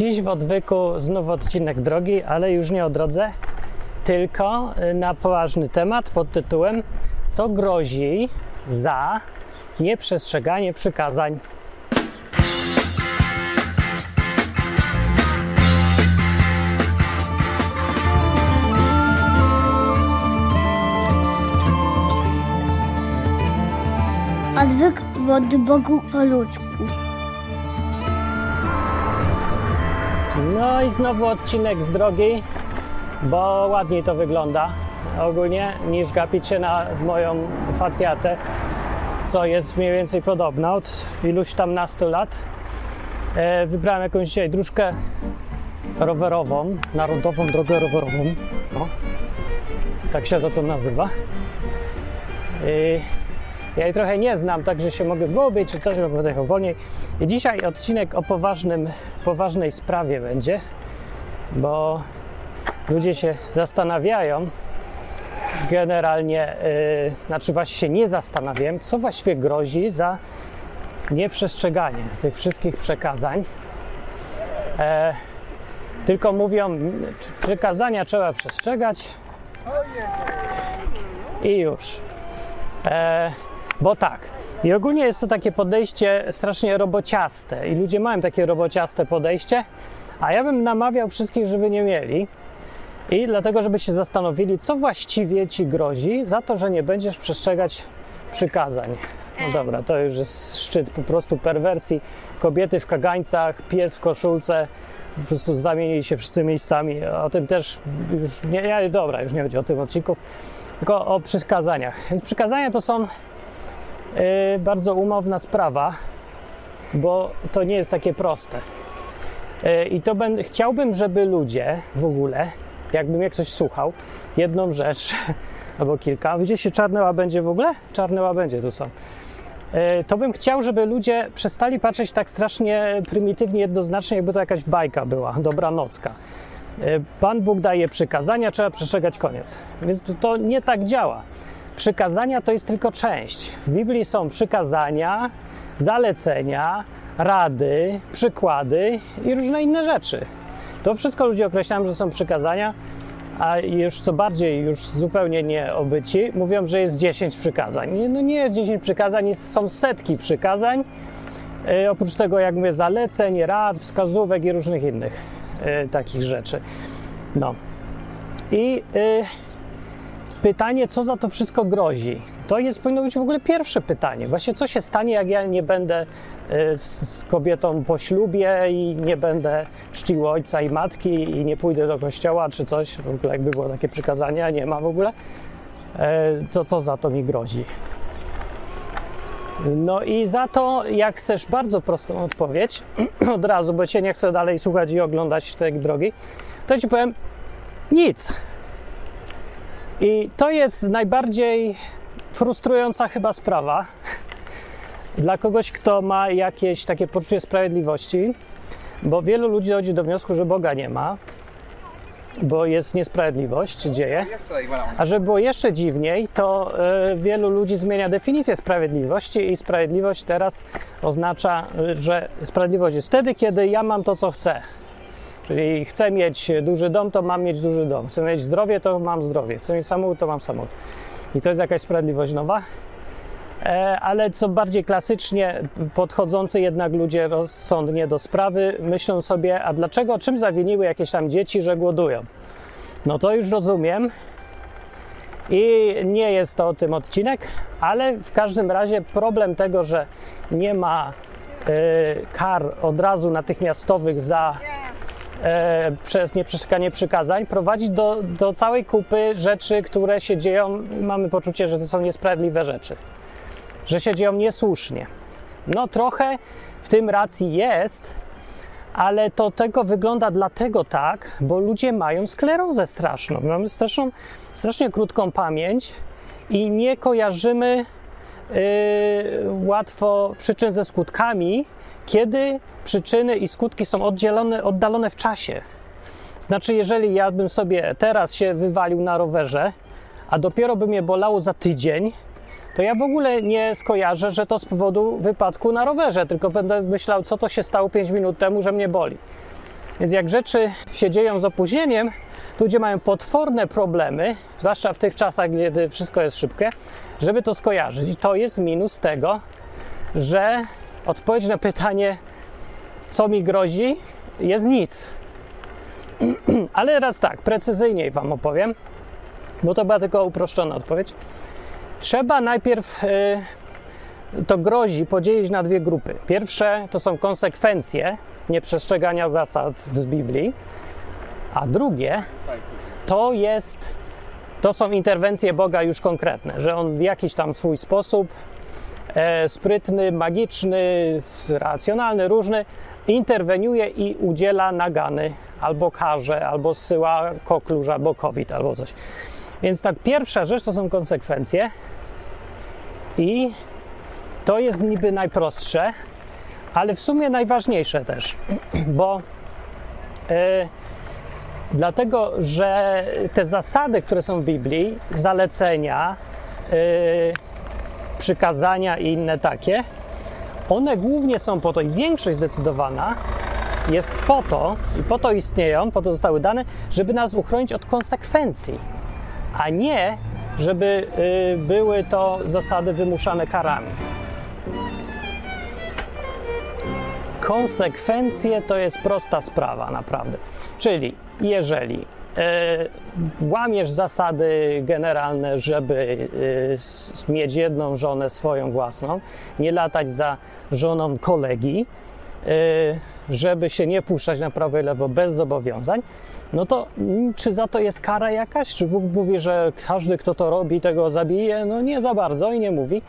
Dziś w odwyku znów odcinek drogi, ale już nie o drodze, tylko y, na poważny temat pod tytułem Co grozi za nieprzestrzeganie przykazań. Odwyk od Bogu po ludzku. No i znowu odcinek z drogi, bo ładniej to wygląda ogólnie niż gapić się na moją facjatę, co jest mniej więcej podobna od iluś tam nastu lat. E, wybrałem jakąś dzisiaj dróżkę rowerową, narodową drogę rowerową. No. Tak się to, nazywa. Ja jej trochę nie znam, także się mogę gubić czy coś, bo będę jechał wolniej. I dzisiaj odcinek o poważnym, poważnej sprawie będzie, bo ludzie się zastanawiają, generalnie, yy, znaczy właśnie się nie zastanawiam, co właściwie grozi za nieprzestrzeganie tych wszystkich przekazań. E, tylko mówią, przekazania trzeba przestrzegać i już. E, bo tak. I ogólnie jest to takie podejście strasznie robociaste i ludzie mają takie robociaste podejście, a ja bym namawiał wszystkich, żeby nie mieli. I dlatego, żeby się zastanowili, co właściwie ci grozi za to, że nie będziesz przestrzegać przykazań. No dobra, to już jest szczyt po prostu perwersji. Kobiety w kagańcach, pies w koszulce, po prostu zamienili się wszyscy miejscami. O tym też już nie, nie dobra, już nie będzie o tym odcinków, tylko o przykazaniach. Więc przykazania to są bardzo umowna sprawa, bo to nie jest takie proste. Yy, I to ben, chciałbym, żeby ludzie w ogóle, jakby mnie ktoś słuchał, jedną rzecz albo kilka, widzicie czarne łabędzie w ogóle? Czarne łabędzie tu są. Yy, to bym chciał, żeby ludzie przestali patrzeć tak strasznie prymitywnie, jednoznacznie, jakby to jakaś bajka była, dobranocka. Pan Bóg daje przykazania, trzeba przestrzegać koniec. Więc to nie tak działa. Przykazania to jest tylko część. W Biblii są przykazania, zalecenia, rady, przykłady i różne inne rzeczy. To wszystko ludzie określają, że są przykazania, a już co bardziej, już zupełnie nie obyci, mówią, że jest 10 przykazań. No nie jest 10 przykazań, są setki przykazań. Yy, oprócz tego, jak mówię, zaleceń, rad, wskazówek i różnych innych yy, takich rzeczy. No. I yy, pytanie, co za to wszystko grozi? To jest powinno być w ogóle pierwsze pytanie. Właśnie co się stanie, jak ja nie będę z kobietą po ślubie i nie będę czcił ojca i matki i nie pójdę do kościoła czy coś, w ogóle jakby było takie przykazanie, a nie ma w ogóle, to co za to mi grozi? No i za to, jak chcesz bardzo prostą odpowiedź, od razu, bo cię nie chcę dalej słuchać i oglądać tej drogi, to ci powiem nic. I to jest najbardziej frustrująca chyba sprawa dla kogoś, kto ma jakieś takie poczucie sprawiedliwości, bo wielu ludzi dochodzi do wniosku, że Boga nie ma, bo jest niesprawiedliwość, dzieje. A żeby było jeszcze dziwniej, to y, wielu ludzi zmienia definicję sprawiedliwości i sprawiedliwość teraz oznacza, że sprawiedliwość jest wtedy, kiedy ja mam to, co chcę. Czyli chcę mieć duży dom, to mam mieć duży dom. Chcę mieć zdrowie, to mam zdrowie. Chcę mieć samochód, to mam samochód. I to jest jakaś sprawiedliwość nowa. E, ale co bardziej klasycznie podchodzący jednak ludzie rozsądnie do sprawy myślą sobie, a dlaczego, czym zawiniły jakieś tam dzieci, że głodują? No to już rozumiem. I nie jest to o tym odcinek, ale w każdym razie problem tego, że nie ma y, kar od razu natychmiastowych za e, nieprzestrzeganie przykazań prowadzi do, do całej kupy rzeczy, które się dzieją. Mamy poczucie, że to są niesprawiedliwe rzeczy, że się dzieją niesłusznie. No trochę w tym racji jest, ale to tego wygląda dlatego tak, bo ludzie mają sklerozę straszną. Mamy straszną, strasznie krótką pamięć i nie kojarzymy yy, łatwo przyczyn ze skutkami, kiedy przyczyny i skutki są oddzielone, oddalone w czasie. Znaczy, jeżeli ja bym sobie teraz się wywalił na rowerze, a dopiero by mnie bolało za tydzień, to ja w ogóle nie skojarzę, że to z powodu wypadku na rowerze, tylko będę myślał, co to się stało 5 minut temu, że mnie boli. Więc jak rzeczy się dzieją z opóźnieniem, ludzie mają potworne problemy, zwłaszcza w tych czasach, kiedy wszystko jest szybkie, żeby to skojarzyć. I to jest minus tego, że odpowiedź na pytanie, co mi grozi, jest nic. Ale raz tak, precyzyjniej Wam opowiem, bo to była tylko uproszczona odpowiedź. Trzeba najpierw y, to grozi podzielić na dwie grupy. Pierwsze to są konsekwencje nieprzestrzegania zasad z Biblii, a drugie to jest to są interwencje Boga już konkretne, że on w jakiś tam swój sposób sprytny, magiczny, racjonalny, różny interweniuje i udziela nagany albo karze, albo zsyła kokluż, albo COVID, albo coś. Więc tak, pierwsza rzecz to są konsekwencje i to jest niby najprostsze, ale w sumie najważniejsze też, bo e, dlatego, że te zasady, które są w Biblii, zalecenia, e, przykazania i inne takie, one głównie są po to, i większość zdecydowana jest po to, i po to istnieją, po to zostały dane, żeby nas uchronić od konsekwencji, a nie żeby y, były to zasady wymuszane karami. Konsekwencje to jest prosta sprawa, naprawdę. Czyli jeżeli łamiesz zasady generalne, żeby y, mieć jedną żonę swoją własną, nie latać za żoną kolegi, y, żeby się nie puszczać na prawo i lewo bez zobowiązań, no to mm, czy za to jest kara jakaś? Czy Bóg mówi, że każdy, kto to robi, tego zabije? No nie za bardzo i nie mówi.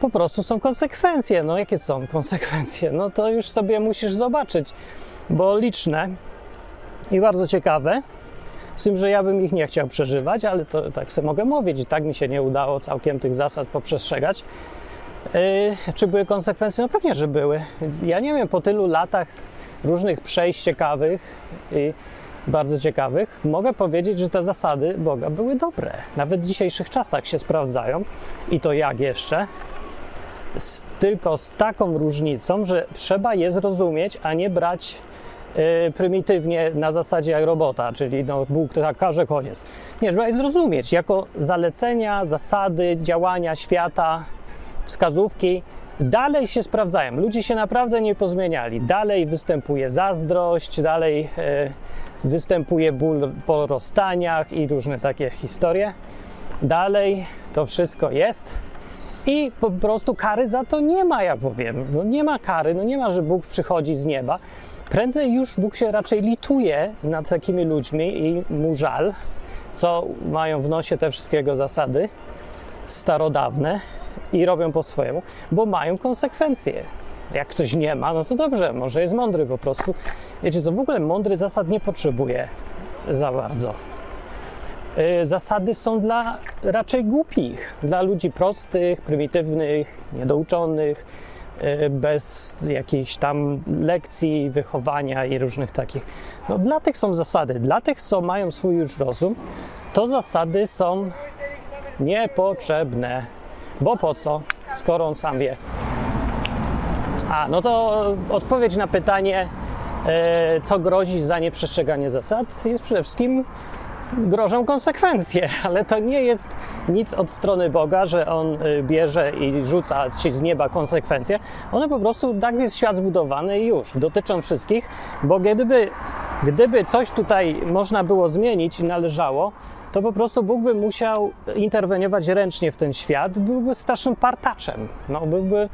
Po prostu są konsekwencje. No jakie są konsekwencje? No to już sobie musisz zobaczyć, bo liczne i bardzo ciekawe. Z tym, że ja bym ich nie chciał przeżywać, ale to tak sobie mogę mówić. I tak mi się nie udało całkiem tych zasad poprzestrzegać. Yy, czy były konsekwencje? No pewnie, że były. Ja nie wiem, po tylu latach różnych przejść ciekawych i bardzo ciekawych, mogę powiedzieć, że te zasady Boga były dobre. Nawet w dzisiejszych czasach się sprawdzają i to jak jeszcze. Z, tylko z taką różnicą, że trzeba je zrozumieć, a nie brać prymitywnie na zasadzie jak robota, czyli no, Bóg tak każe, koniec. Nie, trzeba je zrozumieć jako zalecenia, zasady działania świata, wskazówki dalej się sprawdzają. Ludzie się naprawdę nie pozmieniali. Dalej występuje zazdrość, dalej e, występuje ból po rozstaniach i różne takie historie. Dalej to wszystko jest i po prostu kary za to nie ma, ja powiem. No nie ma kary, no nie ma, że Bóg przychodzi z nieba. Prędzej już Bóg się raczej lituje nad takimi ludźmi i mu żal, co mają w nosie te wszystkiego zasady starodawne i robią po swojemu, bo mają konsekwencje. Jak ktoś nie ma, no to dobrze, może jest mądry po prostu. Wiecie co, w ogóle mądry zasad nie potrzebuje za bardzo. Y, zasady są dla raczej głupich, dla ludzi prostych, prymitywnych, niedouczonych, bez jakichś tam lekcji, wychowania i różnych takich. No dla tych są zasady, dla tych, co mają swój już rozum, to zasady są niepotrzebne. Bo po co, skoro on sam wie? A, no to odpowiedź na pytanie, e, co grozi za nieprzestrzeganie zasad, jest przede wszystkim grożą konsekwencje, ale to nie jest nic od strony Boga, że On e, bierze i rzuca się z nieba konsekwencje. One po prostu, tak jest świat zbudowany i już, dotyczą wszystkich, bo gdyby, gdyby coś tutaj można było zmienić i należało, to po prostu Bóg by musiał interweniować ręcznie w ten świat, byłby strasznym partaczem. No, byłby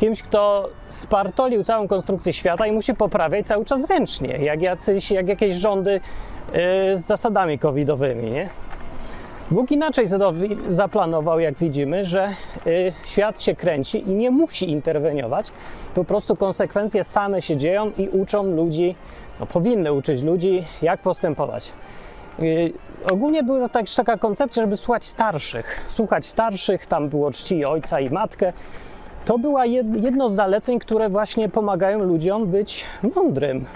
kimś, kto spartolił całą konstrukcję świata i musi poprawiać cały czas ręcznie, jak, jacyś, jak jakieś rządy yy, z zasadami covidowymi, nie? Bóg inaczej zaplanował, jak widzimy, że y, świat się kręci i nie musi interweniować. Po prostu konsekwencje same się dzieją i uczą ludzi, no powinny uczyć ludzi, jak postępować. Y, ogólnie była też taka koncepcja, żeby słuchać starszych. Słuchać starszych, tam było czci ojca i matkę. To była jedno z zaleceń, które właśnie pomagają ludziom być mądrym.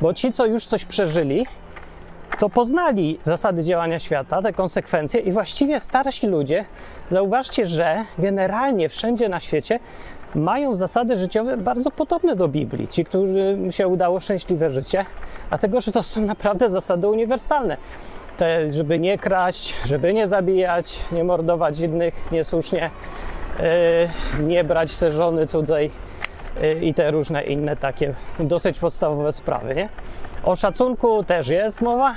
Bo ci, co już coś przeżyli, to poznali zasady działania świata, te konsekwencje i właściwie starsi ludzie, zauważcie, że generalnie wszędzie na świecie mają zasady życiowe bardzo podobne do Biblii. Ci, którym się udało szczęśliwe życie, dlatego że to są naprawdę zasady uniwersalne. Te, żeby nie kraść, żeby nie zabijać, nie mordować innych niesłusznie, nie brać se żony cudzej yy, i te różne inne takie dosyć podstawowe sprawy, nie? O szacunku też jest mowa.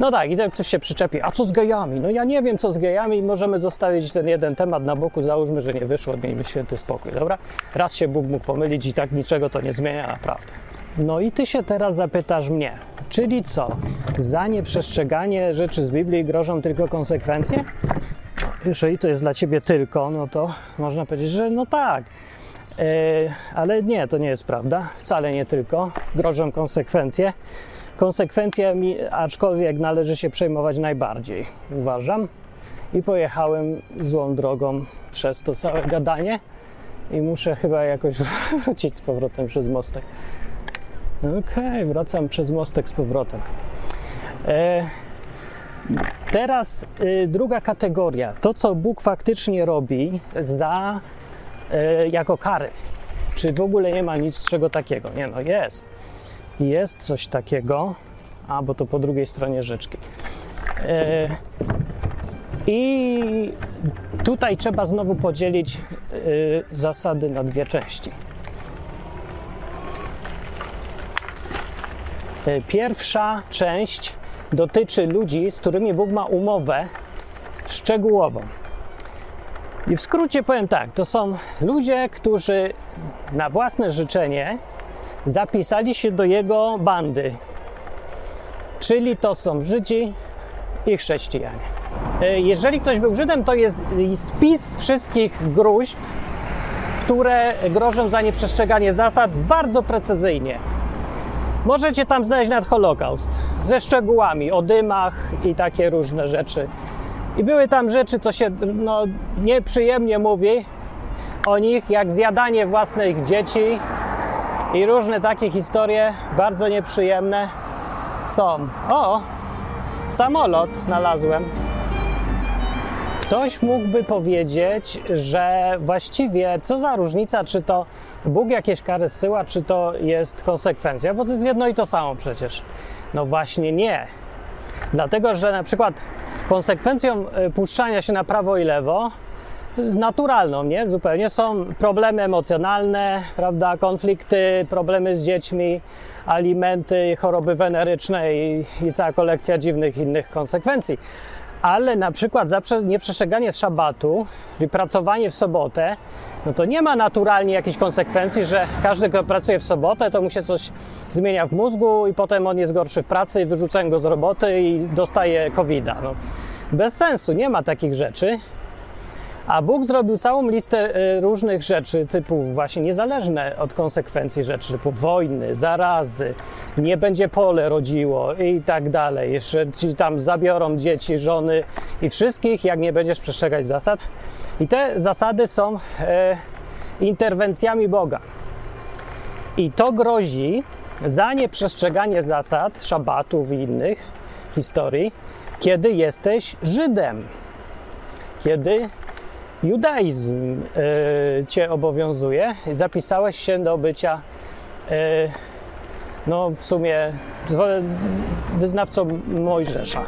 No tak, i tak ktoś się przyczepi, a co z gejami? No ja nie wiem, co z gejami, możemy zostawić ten jeden temat na boku, załóżmy, że nie wyszło, miejmy święty spokój, dobra? Raz się Bóg mógł pomylić i tak niczego to nie zmienia, naprawdę. No i ty się teraz zapytasz mnie, czyli co? Za nieprzestrzeganie rzeczy z Biblii grożą tylko konsekwencje? Jeżeli to jest dla ciebie tylko, no to można powiedzieć, że no tak. Yy, ale nie, to nie jest prawda. Wcale nie tylko. Grożą konsekwencje. Konsekwencjami, aczkolwiek należy się przejmować najbardziej, uważam. I pojechałem złą drogą przez to całe gadanie i muszę chyba jakoś wrócić z powrotem przez mostek. Okej, wracam przez mostek z powrotem. E, teraz y, druga kategoria. To, co Bóg faktycznie robi za, y, jako kary. Czy w ogóle nie ma nic czego takiego? Nie, no jest. Jest coś takiego, a bo to po drugiej stronie rzeczki. E, I tutaj trzeba znowu podzielić y, zasady na dwie części. E, Pierwsza część dotyczy ludzi, z którymi Bóg ma umowę szczegółową. I w skrócie powiem tak: to są ludzie, którzy na własne życzenie zapisali się do jego bandy. Czyli to są Żydzi i chrześcijanie. E, Jeżeli ktoś był Żydem, to jest spis wszystkich gruźb, które grożą za nieprzestrzeganie zasad bardzo precyzyjnie. Możecie tam znaleźć nawet Holokaust ze szczegółami o dymach i takie różne rzeczy. I były tam rzeczy, co się no, nieprzyjemnie mówi o nich, jak zjadanie własnych dzieci i różne takie historie, bardzo nieprzyjemne są. O, samolot znalazłem. Ktoś mógłby powiedzieć, że właściwie co za różnica, czy to Bóg jakieś kary zsyła, czy to jest konsekwencja, bo to jest jedno i to samo przecież. No właśnie nie. Dlatego, że na przykład konsekwencją y, puszczania się na prawo i lewo naturalną, nie? Zupełnie są problemy emocjonalne, prawda? Konflikty, problemy z dziećmi, alimenty, choroby weneryczne i, i cała kolekcja dziwnych innych konsekwencji. Ale na przykład za prze- nieprzestrzeganie szabatu, czyli pracowanie w sobotę, no to nie ma naturalnie jakichś konsekwencji, że każdy, kto pracuje w sobotę, to mu się coś zmienia w mózgu i potem on jest gorszy w pracy i wyrzucają go z roboty i dostaje covid No, bez sensu, nie ma takich rzeczy. A Bóg zrobił całą listę y, różnych rzeczy, typu właśnie niezależne od konsekwencji rzeczy, typu wojny, zarazy, nie będzie pole rodziło i tak dalej. Jeszcze ci tam zabiorą dzieci, żony i wszystkich, jak nie będziesz przestrzegać zasad. I te zasady są e, interwencjami Boga. I to grozi za nieprzestrzeganie zasad, szabatów i innych historii, kiedy jesteś Żydem. Kiedy judaizm e, cię obowiązuje zapisałeś się do bycia e, no w sumie wyznawcą Mojżesza.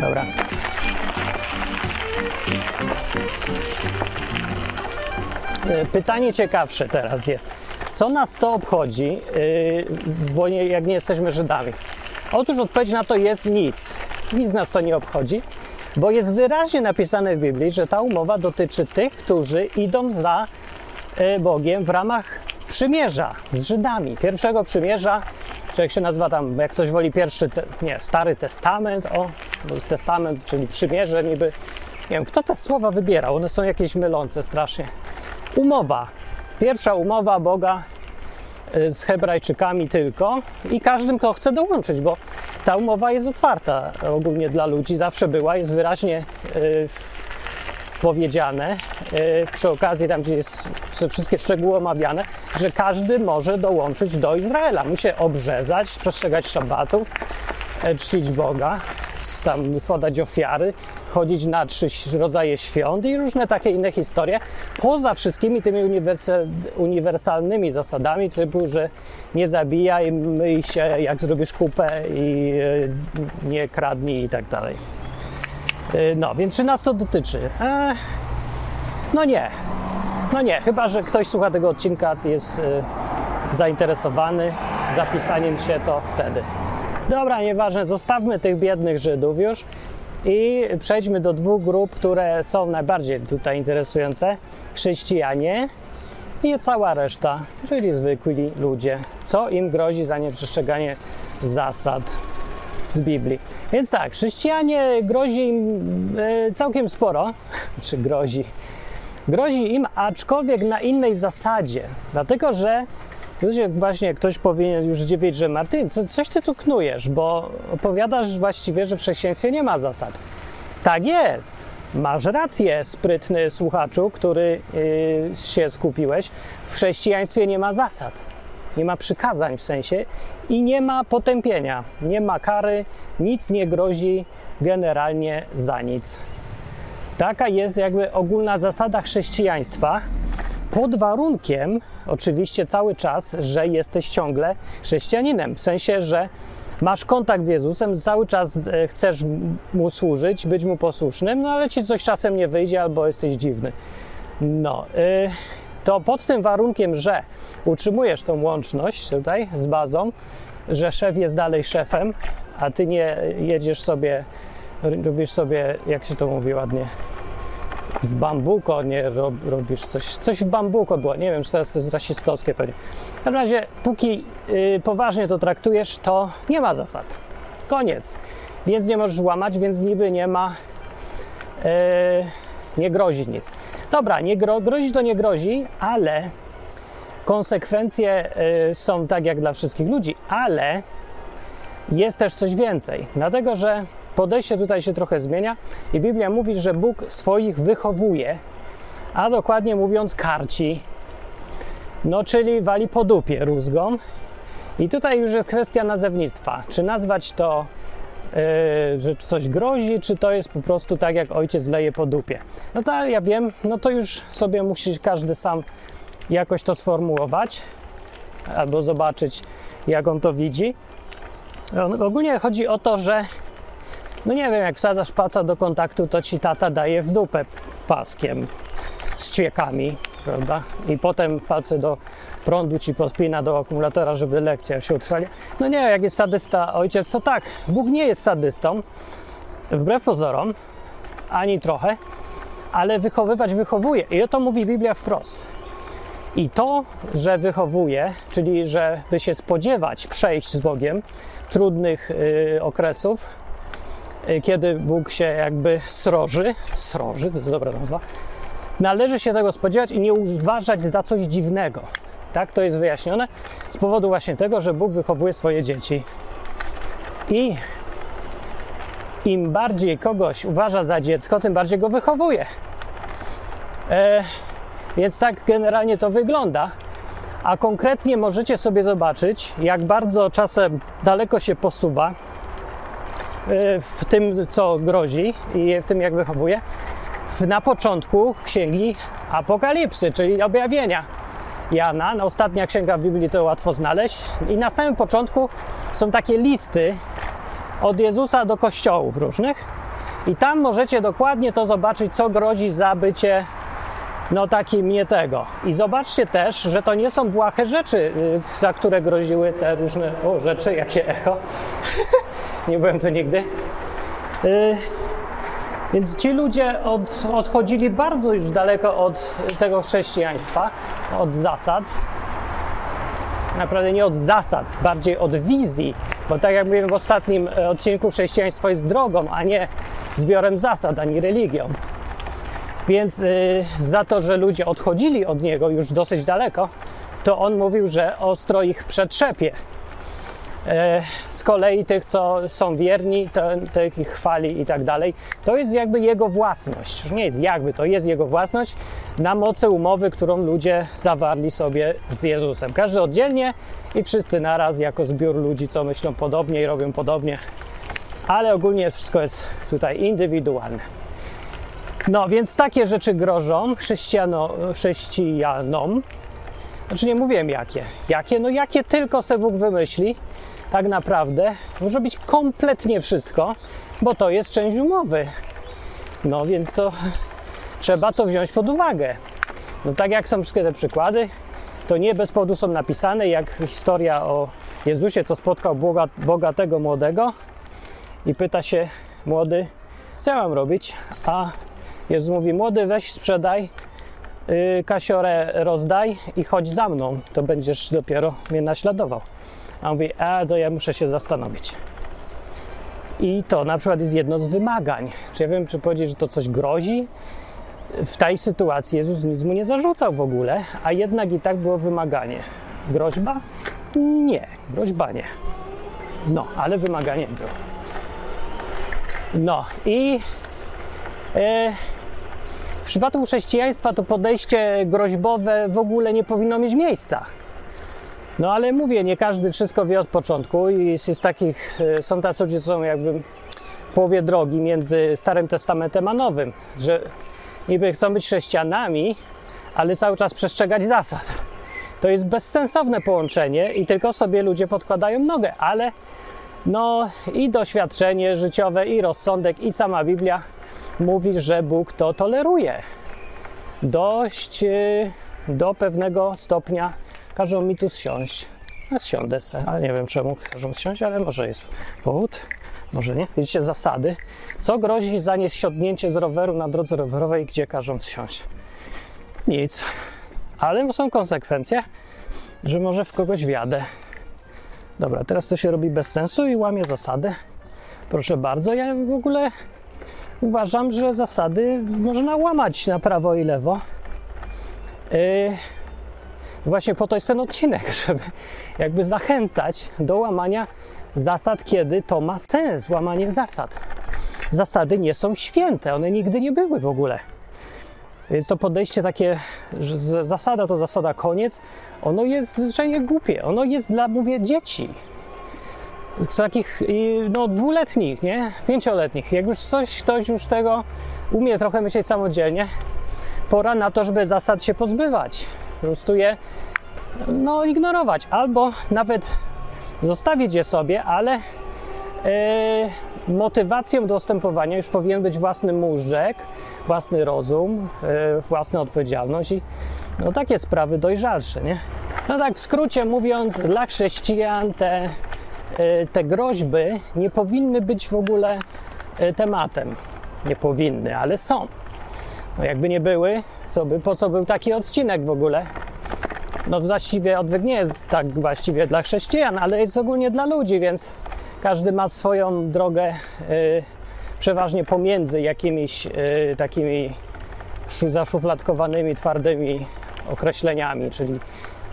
Dobra. E, Pytanie ciekawsze teraz jest. Co nas to obchodzi, bo nie, jak nie jesteśmy Żydami? Otóż odpowiedź na to jest nic. Nic nas to nie obchodzi, bo jest wyraźnie napisane w Biblii, że ta umowa dotyczy tych, którzy idą za e, Bogiem w ramach przymierza z Żydami. Pierwszego przymierza, czy jak się nazywa tam, jak ktoś woli pierwszy, te, nie, Stary Testament, o, testament, czyli przymierze niby. Nie wiem, kto te słowa wybierał, one są jakieś mylące strasznie. Umowa. Pierwsza umowa Boga z Hebrajczykami tylko i każdym, kto chce dołączyć, bo ta umowa jest otwarta ogólnie dla ludzi, zawsze była, jest wyraźnie y, powiedziane, y, przy okazji tam, gdzie jest, są wszystkie szczegóły omawiane, że każdy może dołączyć do Izraela. Musi obrzezać, przestrzegać szabatów, e, czcić Boga, sam podać ofiary, chodzić na trzy rodzaje świąt i różne takie inne historie, poza wszystkimi tymi uniwersal, uniwersalnymi zasadami, typu, że nie zabijaj, myj się, jak zrobisz kupę i e, nie kradnij i tak dalej. E, No, więc czy nas to dotyczy? E, no nie. No nie, chyba że ktoś słucha tego odcinka, jest zainteresowany zapisaniem się, to wtedy. Dobra, nieważne, zostawmy tych biednych Żydów już i przejdźmy do dwóch grup, które są najbardziej tutaj interesujące: chrześcijanie i cała reszta, czyli zwykli ludzie. Co im grozi za nieprzestrzeganie zasad z Biblii. Więc tak, chrześcijanie grozi im e, całkiem sporo, czy grozi. Grozi im, aczkolwiek na innej zasadzie, dlatego że ludzie, właśnie ktoś powinien już dziwić, że Martyn, co, coś ty tu knujesz, bo opowiadasz właściwie, że w chrześcijaństwie nie ma zasad. Tak jest. Masz rację, sprytny słuchaczu, który yy, się skupiłeś. W chrześcijaństwie nie ma zasad. Nie ma przykazań w sensie i nie ma potępienia, nie ma kary, nic nie grozi generalnie za nic. Taka jest jakby ogólna zasada chrześcijaństwa, pod warunkiem, oczywiście cały czas, że jesteś ciągle chrześcijaninem. W sensie, że masz kontakt z Jezusem, cały czas e, chcesz mu służyć, być mu posłusznym, no ale ci coś czasem nie wyjdzie albo jesteś dziwny. No, y, to pod tym warunkiem, że utrzymujesz tą łączność tutaj z bazą, że szef jest dalej szefem, a ty nie jedziesz sobie, robisz sobie, jak się to mówi ładnie, w bambuko nie rob, robisz coś, coś w bambuko było, nie wiem, czy teraz to jest rasistowskie pewnie. W każdym razie, póki y, poważnie to traktujesz, to nie ma zasad. Koniec. Więc nie możesz łamać, więc niby nie ma, y, nie grozi nic. Dobra, nie gro, grozi to nie grozi, ale konsekwencje y, są tak jak dla wszystkich ludzi, ale jest też coś więcej, dlatego że podejście tutaj się trochę zmienia i Biblia mówi, że Bóg swoich wychowuje, a dokładnie mówiąc karci, no czyli wali po dupie rózgą. I tutaj już jest kwestia nazewnictwa. Czy nazwać to, yy, że coś grozi, czy to jest po prostu tak, jak ojciec leje po dupie. No to ja wiem, no to już sobie musi każdy sam jakoś to sformułować albo zobaczyć, jak on to widzi. Ogólnie chodzi o to, że no nie wiem, jak wsadzasz paca do kontaktu, to ci tata daje w dupę paskiem z ćwiekami, prawda? I potem palce do prądu ci podpina do akumulatora, żeby lekcja się utrwali. No nie, jak jest sadysta ojciec, to tak, Bóg nie jest sadystą, wbrew pozorom, ani trochę, ale wychowywać wychowuje. I o to mówi Biblia wprost. I to, że wychowuje, czyli żeby się spodziewać przejść z Bogiem, trudnych y, okresów, kiedy Bóg się jakby sroży, sroży, to jest dobra nazwa, należy się tego spodziewać i nie uważać za coś dziwnego. Tak, to jest wyjaśnione z powodu właśnie tego, że Bóg wychowuje swoje dzieci. I im bardziej kogoś uważa za dziecko, tym bardziej go wychowuje. E, więc tak generalnie to wygląda. A konkretnie możecie sobie zobaczyć, jak bardzo czasem daleko się posuwa w tym, co grozi i w tym, jak wychowuje, na początku księgi Apokalipsy, czyli objawienia Jana. No, ostatnia księga w Biblii to łatwo znaleźć. I na samym początku są takie listy od Jezusa do kościołów różnych. I tam możecie dokładnie to zobaczyć, co grozi za bycie no takim nie tego. I zobaczcie też, że to nie są błahe rzeczy, za które groziły te różne o, rzeczy, jakie echo. nie byłem tu nigdy. Yy, więc ci ludzie od, odchodzili bardzo już daleko od tego chrześcijaństwa, od zasad. Naprawdę nie od zasad, bardziej od wizji, bo tak jak mówiłem w ostatnim odcinku, chrześcijaństwo jest drogą, a nie zbiorem zasad, ani religią. Więc y, za to, że ludzie odchodzili od niego już dosyć daleko, to on mówił, że ostro ich przetrzepie. E, z kolei tych, co są wierni, to ich chwali i tak dalej. To jest jakby jego własność. Już nie jest jakby, to jest jego własność na mocy umowy, którą ludzie zawarli sobie z Jezusem. Każdy oddzielnie i wszyscy naraz jako zbiór ludzi, co myślą podobnie i robią podobnie. ale ogólnie wszystko jest tutaj indywidualne. No więc takie rzeczy grożą chrześcijano, chrześcijanom. Znaczy nie mówiłem jakie. Jakie? No jakie tylko sobie Bóg wymyśli. Tak naprawdę może być kompletnie wszystko, bo to jest część umowy. No więc to trzeba to wziąć pod uwagę. No tak jak są wszystkie te przykłady, to nie bez powodu są napisane, jak historia o Jezusie, co spotkał Boga, bogatego młodego i pyta się młody, co ja mam robić? A Jezus mówi, młody weź sprzedaj, yy, kasiorę rozdaj i chodź za mną, to będziesz dopiero mnie naśladował. A on mówi, a to ja muszę się zastanowić. I to na przykład jest jedno z wymagań. Czy ja wiem, czy powiedzieć, że to coś grozi? W tej sytuacji Jezus nic mu nie zarzucał w ogóle, a jednak i tak było wymaganie. Groźba? Nie, groźba nie. No, ale wymaganie było. No i e, w przypadku chrześcijaństwa to podejście groźbowe w ogóle nie powinno mieć miejsca. No ale mówię, nie każdy wszystko wie od początku i jest, takich, e, są tacy ludzie, są jakby w połowie drogi między Starym Testamentem a Nowym, że niby chcą być chrześcijanami, ale cały czas przestrzegać zasad. To jest bezsensowne połączenie i tylko sobie ludzie podkładają nogę, ale no i doświadczenie życiowe, i rozsądek, i sama Biblia mówi, że Bóg to toleruje. Dość yy, do pewnego stopnia każą mi tu zsiąść. No, zsiądę se, ale nie wiem czemu każą zsiąść, ale może jest powód, może nie. Widzicie zasady. Co grozi za niesiądnięcie z roweru na drodze rowerowej, gdzie każą zsiąść? Nic. Ale są konsekwencje, że może w kogoś wjadę. Dobra, teraz to się robi bez sensu i łamie zasady. Proszę bardzo, ja w ogóle uważam, że zasady można łamać na prawo i lewo. Yy, właśnie po to jest ten odcinek, żeby jakby zachęcać do łamania zasad, kiedy to ma sens, łamanie zasad. Zasady nie są święte, one nigdy nie były w ogóle. Więc to podejście takie, że zasada to zasada koniec, ono jest zwyczajnie głupie. Ono jest dla, mówię, dzieci. Takich, no, dwuletnich, nie? Pięcioletnich. Jak już coś, ktoś już tego umie trochę myśleć samodzielnie, pora na to, żeby zasad się pozbywać. Prostu je, no, ignorować. Albo nawet zostawić je sobie, ale yy, motywacją do ostępowania już powinien być własny móżdżek, własny rozum, yy, własna odpowiedzialność i no, takie sprawy dojrzalsze, nie? No tak w skrócie mówiąc, dla chrześcijan te, yy, te groźby nie powinny być w ogóle tematem. Nie powinny, ale są. No jakby nie były, co by, po co był taki odcinek w ogóle? No właściwie odwyk nie jest tak właściwie dla chrześcijan, ale jest ogólnie dla ludzi, więc każdy ma swoją drogę y, przeważnie pomiędzy jakimiś y, takimi zaszufladkowanymi, twardymi określeniami, czyli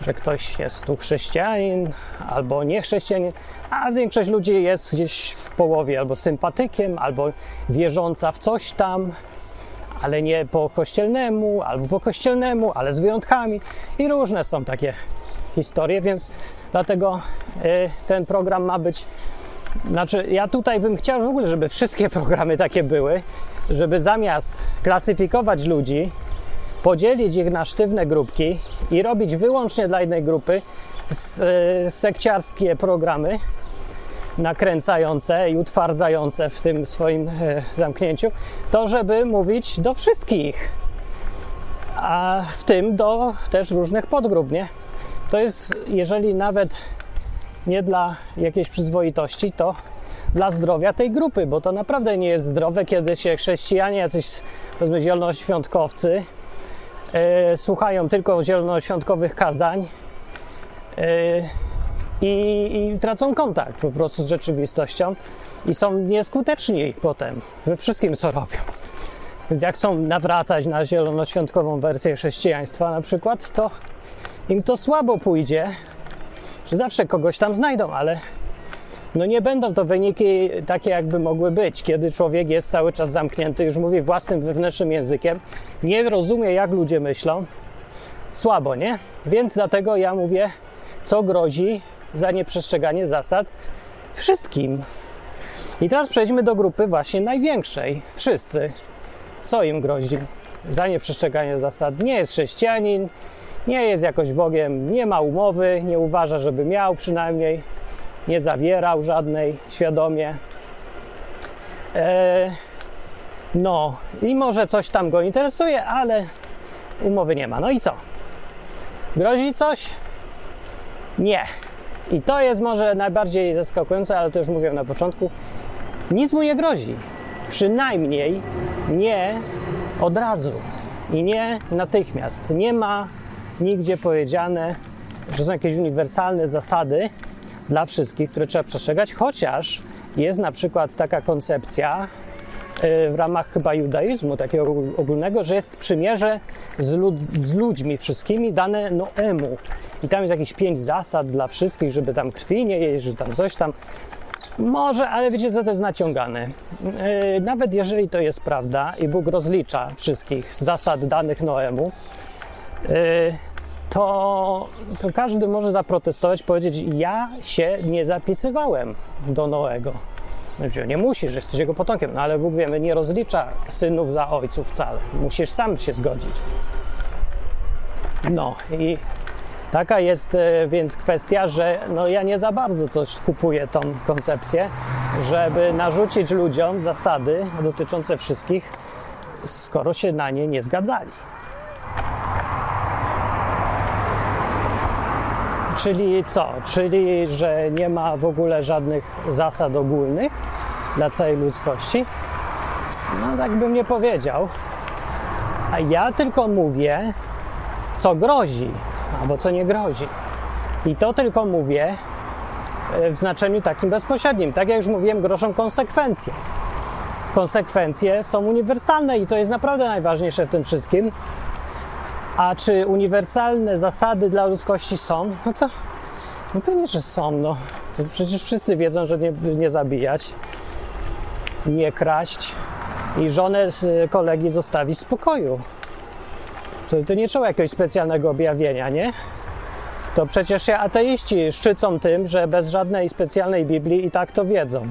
że ktoś jest tu chrześcijanin albo nie chrześcijanin, a większość ludzi jest gdzieś w połowie albo sympatykiem, albo wierząca w coś tam, ale nie po kościelnemu, albo po kościelnemu, ale z wyjątkami. I różne są takie historie, więc dlatego y, ten program ma być. Znaczy, ja tutaj bym chciał w ogóle, żeby wszystkie programy takie były, żeby zamiast klasyfikować ludzi, podzielić ich na sztywne grupki i robić wyłącznie dla jednej grupy sekciarskie programy, nakręcające i utwardzające w tym swoim e, zamknięciu, to żeby mówić do wszystkich, a w tym do też różnych podgrup, nie? To jest, jeżeli nawet nie dla jakiejś przyzwoitości, to dla zdrowia tej grupy, bo to naprawdę nie jest zdrowe, kiedy się chrześcijanie, jacyś powiedzmy zielonoświątkowcy yy, słuchają tylko zielonoświątkowych kazań, yy, i, i tracą kontakt po prostu z rzeczywistością i są nieskuteczni potem we wszystkim, co robią. Więc jak chcą nawracać na zielonoświątkową wersję chrześcijaństwa na przykład, to im to słabo pójdzie, że zawsze kogoś tam znajdą, ale no nie będą to wyniki takie, jakby mogły być, kiedy człowiek jest cały czas zamknięty, już mówi własnym wewnętrznym językiem, nie rozumie, jak ludzie myślą. Słabo, nie? Więc dlatego ja mówię, co grozi za nieprzestrzeganie zasad wszystkim. I teraz przejdźmy do grupy właśnie największej. Wszyscy. Co im grozi? Za nieprzestrzeganie zasad. Nie jest chrześcijanin, nie jest jakoś Bogiem, nie ma umowy, nie uważa, żeby miał przynajmniej, nie zawierał żadnej świadomie. E, no, i może coś tam go interesuje, ale umowy nie ma. No i co? Grozi coś? Nie. I to jest może najbardziej zaskakujące, ale to już mówiłem na początku. Nic mu nie grozi. Przynajmniej nie od razu i nie natychmiast. Nie ma nigdzie powiedziane, że są jakieś uniwersalne zasady dla wszystkich, które trzeba przestrzegać, chociaż jest na przykład taka koncepcja w ramach chyba judaizmu takiego ogólnego, że jest przymierze z, lud, z ludźmi wszystkimi dane Noemu. I tam jest jakieś pięć zasad dla wszystkich, żeby tam krwi nie jeść, że tam coś tam. Może, ale wiecie co, to jest naciągane. Yy, nawet jeżeli to jest prawda i Bóg rozlicza wszystkich z zasad danych Noemu, yy, to, to każdy może zaprotestować, powiedzieć: Ja się nie zapisywałem do Noego. No, nie musisz, jesteś jego potomkiem, no ale Bóg wiemy, nie rozlicza synów za ojców wcale. Musisz sam się zgodzić. No i taka jest e, więc kwestia, że no ja nie za bardzo też kupuję tą koncepcję, żeby narzucić ludziom zasady dotyczące wszystkich, skoro się na nie nie zgadzali. Czyli co? Czyli, że nie ma w ogóle żadnych zasad ogólnych dla całej ludzkości? No, tak bym nie powiedział. A ja tylko mówię, co grozi, albo co nie grozi. I to tylko mówię w znaczeniu takim bezpośrednim. Tak jak już mówiłem, grożą konsekwencje. Konsekwencje są uniwersalne i to jest naprawdę najważniejsze w tym wszystkim. A czy uniwersalne zasady dla ludzkości są? No to no pewnie, że są. No. To przecież wszyscy wiedzą, że nie, nie zabijać, nie kraść i żonę z kolegi zostawić w spokoju. To, to nie trzeba jakiegoś specjalnego objawienia, nie? To przecież się ateiści szczycą tym, że bez żadnej specjalnej Biblii i tak to wiedzą.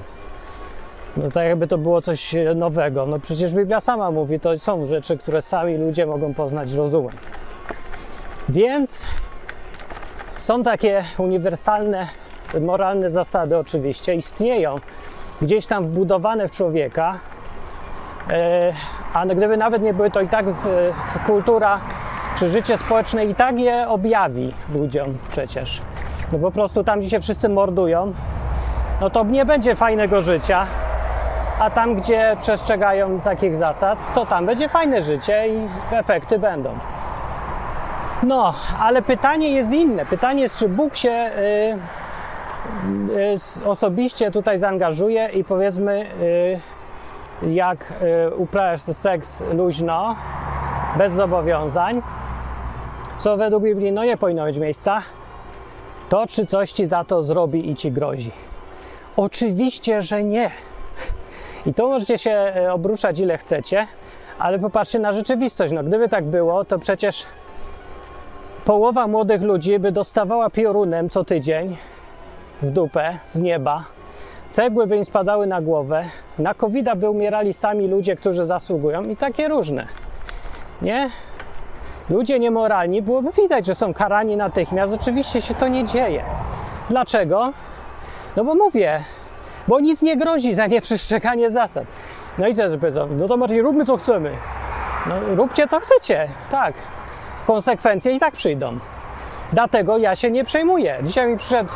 No tak jakby to było coś nowego. No przecież Biblia sama mówi, to są rzeczy, które sami ludzie mogą poznać rozumem. Więc są takie uniwersalne, moralne zasady oczywiście, istnieją gdzieś tam wbudowane w człowieka, e, a gdyby nawet nie były, to i tak kultura czy życie społeczne i tak je objawi ludziom przecież. No po prostu tam, gdzie się wszyscy mordują, no to nie będzie fajnego życia, a tam, gdzie przestrzegają takich zasad, to tam będzie fajne życie i efekty będą. No, ale pytanie jest inne. Pytanie jest, czy Bóg się y, y, osobiście tutaj zaangażuje i powiedzmy, y, jak y, uprawiasz seks luźno, bez zobowiązań, co według Biblii no nie powinno mieć miejsca, to czy coś ci za to zrobi i ci grozi? Oczywiście, że nie. I to możecie się y, obruszać ile chcecie, ale popatrzcie na rzeczywistość. No, gdyby tak było, to przecież połowa młodych ludzi by dostawała piorunem co tydzień w dupę z nieba, cegły by im spadały na głowę, na covid by umierali sami ludzie, którzy zasługują i takie różne. Nie? Ludzie niemoralni, byłoby widać, że są karani natychmiast. Oczywiście się to nie dzieje. Dlaczego? No bo mówię, bo nic nie grozi za nieprzestrzeganie zasad. No i co, że powiedzą, no to Martin, róbmy co chcemy. No róbcie co chcecie, tak konsekwencje i tak przyjdą. Dlatego ja się nie przejmuję. Dzisiaj mi przyszedł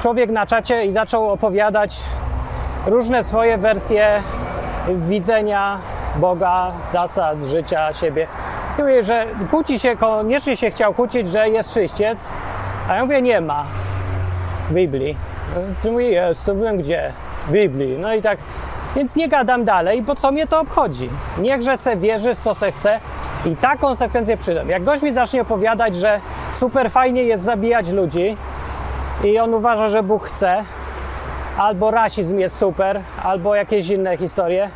człowiek na czacie i zaczął opowiadać różne swoje wersje widzenia Boga, zasad życia siebie. I mówię, że kłóci się, koniecznie się chciał kłócić, że jest czyściec, a ja mówię, nie ma Biblii. Ty mówię, jest, to byłem gdzie? Biblii. No i tak, więc nie gadam dalej, bo co mnie to obchodzi? Niechże se wierzy w co se chce, i ta konsekwencje przyjdą. Jak gość mi zacznie opowiadać, że super fajnie jest zabijać ludzi i on uważa, że Bóg chce, albo rasizm jest super, albo jakieś inne historie,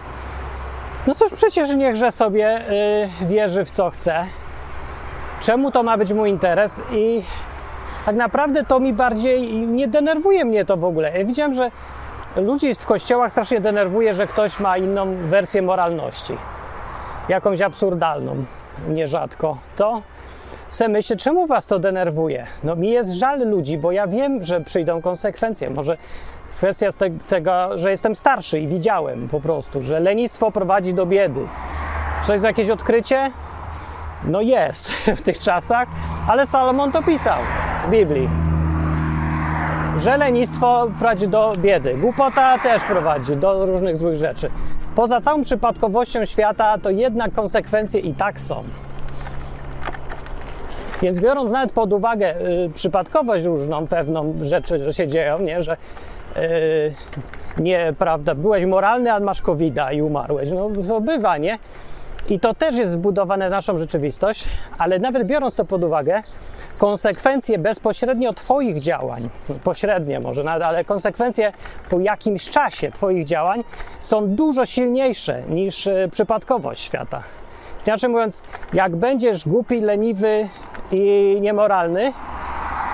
no cóż przecież niechże sobie yy, wierzy w co chce. Czemu to ma być mój interes? I tak naprawdę to mi bardziej nie denerwuje mnie to w ogóle. Ja widziałem, że ludzi w kościołach strasznie denerwuje, że ktoś ma inną wersję moralności, jakąś absurdalną, nierzadko. To se myślę, czemu was to denerwuje? No mi jest żal ludzi, bo ja wiem, że przyjdą konsekwencje. Może kwestia z te, tego, że jestem starszy i widziałem po prostu, że lenistwo prowadzi do biedy. Czy to jest jakieś odkrycie? No jest w tych czasach, ale Salomon to pisał w Biblii. Że lenistwo prowadzi do biedy. Głupota też prowadzi do różnych złych rzeczy. Poza całą przypadkowością świata, to jednak konsekwencje i tak są. Więc biorąc nawet pod uwagę y, przypadkowość różną, pewną rzeczy, że się dzieją, nie, że y, byłeś moralny, a masz covid i umarłeś. No to bywa, nie? I to też jest wbudowane w naszą rzeczywistość, ale nawet biorąc to pod uwagę, konsekwencje bezpośrednio Twoich działań, pośrednie może, nawet, ale konsekwencje po jakimś czasie Twoich działań są dużo silniejsze niż y, przypadkowość świata. Inaczej mówiąc, jak będziesz głupi, leniwy i niemoralny,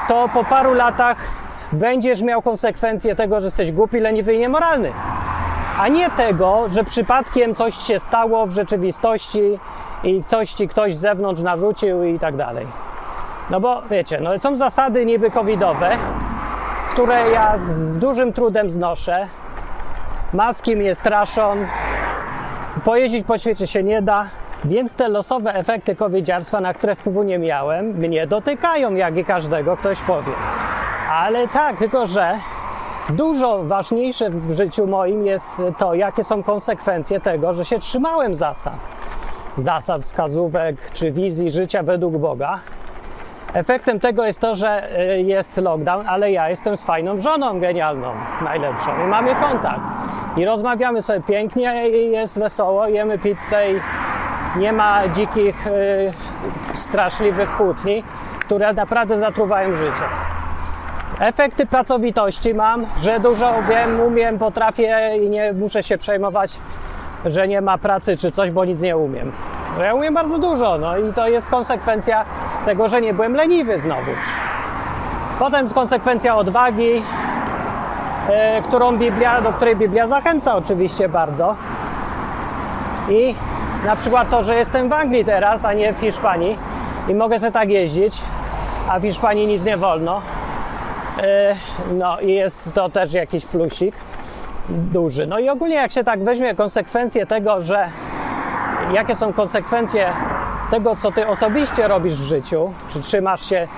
to po paru latach będziesz miał konsekwencje tego, że jesteś głupi, leniwy i niemoralny. A nie tego, że przypadkiem coś się stało w rzeczywistości i coś ci ktoś z zewnątrz narzucił i tak dalej. No bo wiecie, no są zasady niby covidowe, które ja z dużym trudem znoszę. Maski mnie straszą, pojeździć po świecie się nie da, więc te losowe efekty covidziarstwa, na które wpływu nie miałem, mnie dotykają, jak i każdego, ktoś powie. Ale tak, tylko że dużo ważniejsze w życiu moim jest to, jakie są konsekwencje tego, że się trzymałem zasad. Zasad, wskazówek czy wizji życia według Boga. Efektem tego jest to, że y, jest lockdown, ale ja jestem z fajną żoną genialną, najlepszą i mamy kontakt. I rozmawiamy sobie pięknie i jest wesoło, jemy pizzę i nie ma dzikich, y, straszliwych kłótni, które naprawdę zatruwają życie. Efekty pracowitości mam, że dużo wiem, umiem, potrafię i nie muszę się przejmować, że nie ma pracy czy coś, bo nic nie umiem. Ja umiem bardzo dużo, no i to jest konsekwencja tego, że nie byłem leniwy znowuż. Potem konsekwencja odwagi, e, którą Biblia, do której Biblia zachęca oczywiście bardzo. I na przykład to, że jestem w Anglii teraz, a nie w Hiszpanii i mogę sobie tak jeździć, a w Hiszpanii nic nie wolno. E, no i jest to też jakiś plusik duży. No i ogólnie jak się tak weźmie konsekwencje tego, że jakie są konsekwencje tego, co ty osobiście robisz w życiu, czy trzymasz się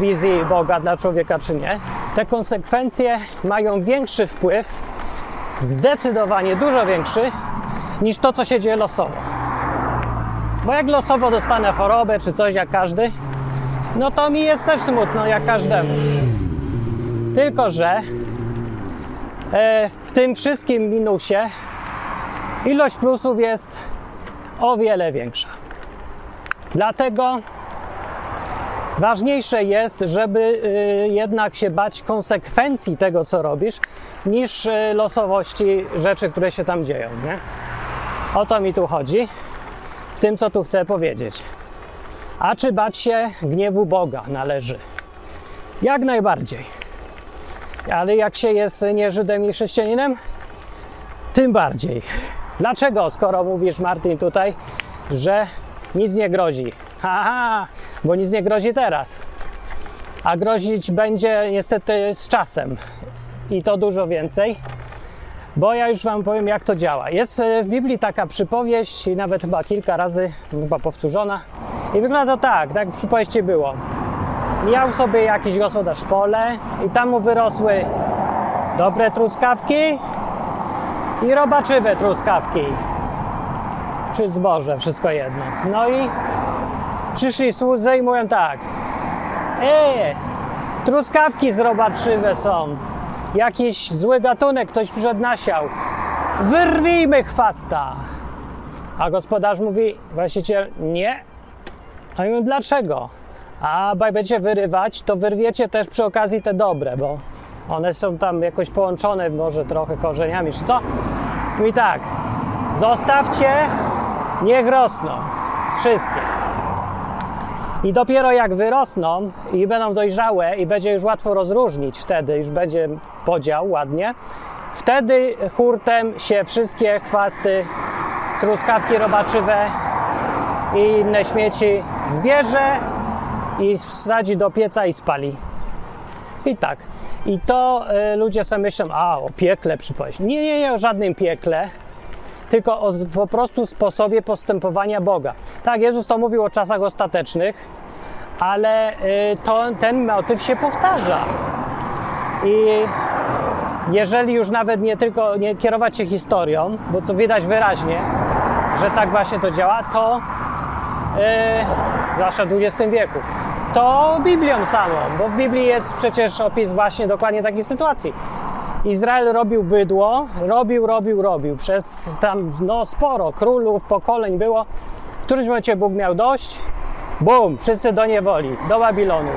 wizji Boga dla człowieka, czy nie, te konsekwencje mają większy wpływ, zdecydowanie dużo większy, niż to, co się dzieje losowo. Bo jak losowo dostanę chorobę, czy coś jak każdy, no to mi jest też smutno, jak każdemu. Tylko, że e, w tym wszystkim minusie ilość plusów jest o wiele większa. Dlatego ważniejsze jest, żeby y, jednak się bać konsekwencji tego, co robisz, niż y, losowości rzeczy, które się tam dzieją. Nie? O to mi tu chodzi, w tym, co tu chcę powiedzieć. A czy bać się gniewu Boga należy? Jak najbardziej. Ale jak się jest nie Żydem i chrześcijaninem, tym bardziej. Dlaczego, skoro mówisz, Martin, tutaj, że nic nie grozi? Haha, bo nic nie grozi teraz. A grozić będzie niestety z czasem. I to dużo więcej. Bo ja już Wam powiem, jak to działa. Jest e, w Biblii taka przypowieść, i nawet chyba kilka razy, chyba powtórzona. I wygląda to tak, tak w przypowieści było. Miał sobie jakiś gospodarz pole i tam mu wyrosły dobre truskawki i robaczywe truskawki. Czy zboże, wszystko jedno. No i przyszli słudzy i mówią tak. E, truskawki zrobaczywe są. Jakiś zły gatunek ktoś przyszedł nasiał. Wyrwijmy chwasta. A gospodarz mówi, właściciel, nie. A ja mówię, dlaczego? A będziecie wyrywać, to wyrwiecie też przy okazji te dobre, bo one są tam jakoś połączone może trochę korzeniami, czy co? I tak, zostawcie, niech rosną. Wszystkie. I dopiero jak wyrosną i będą dojrzałe i będzie już łatwo rozróżnić wtedy, już będzie podział ładnie, Wtedy hurtem się wszystkie chwasty, truskawki robaczywe i inne śmieci zbierze i wsadzi do pieca i spali. I tak. I to y, ludzie sobie myślą, a o piekle przypomnieć. Nie, nie, nie o żadnym piekle, tylko o po prostu sposobie postępowania Boga. Tak, Jezus to mówił o czasach ostatecznych, ale y, to, ten motyw się powtarza. I jeżeli już nawet nie tylko nie kierować się historią, bo to widać wyraźnie, że tak właśnie to działa, to yy, zwłaszcza w XX wieku, to Biblią samą, bo w Biblii jest przecież opis właśnie dokładnie takiej sytuacji. Izrael robił bydło, robił, robił, robił. Przez tam no, sporo królów, pokoleń było. W którymś momencie Bóg miał dość. Bum, wszyscy do niewoli, do Babilonu.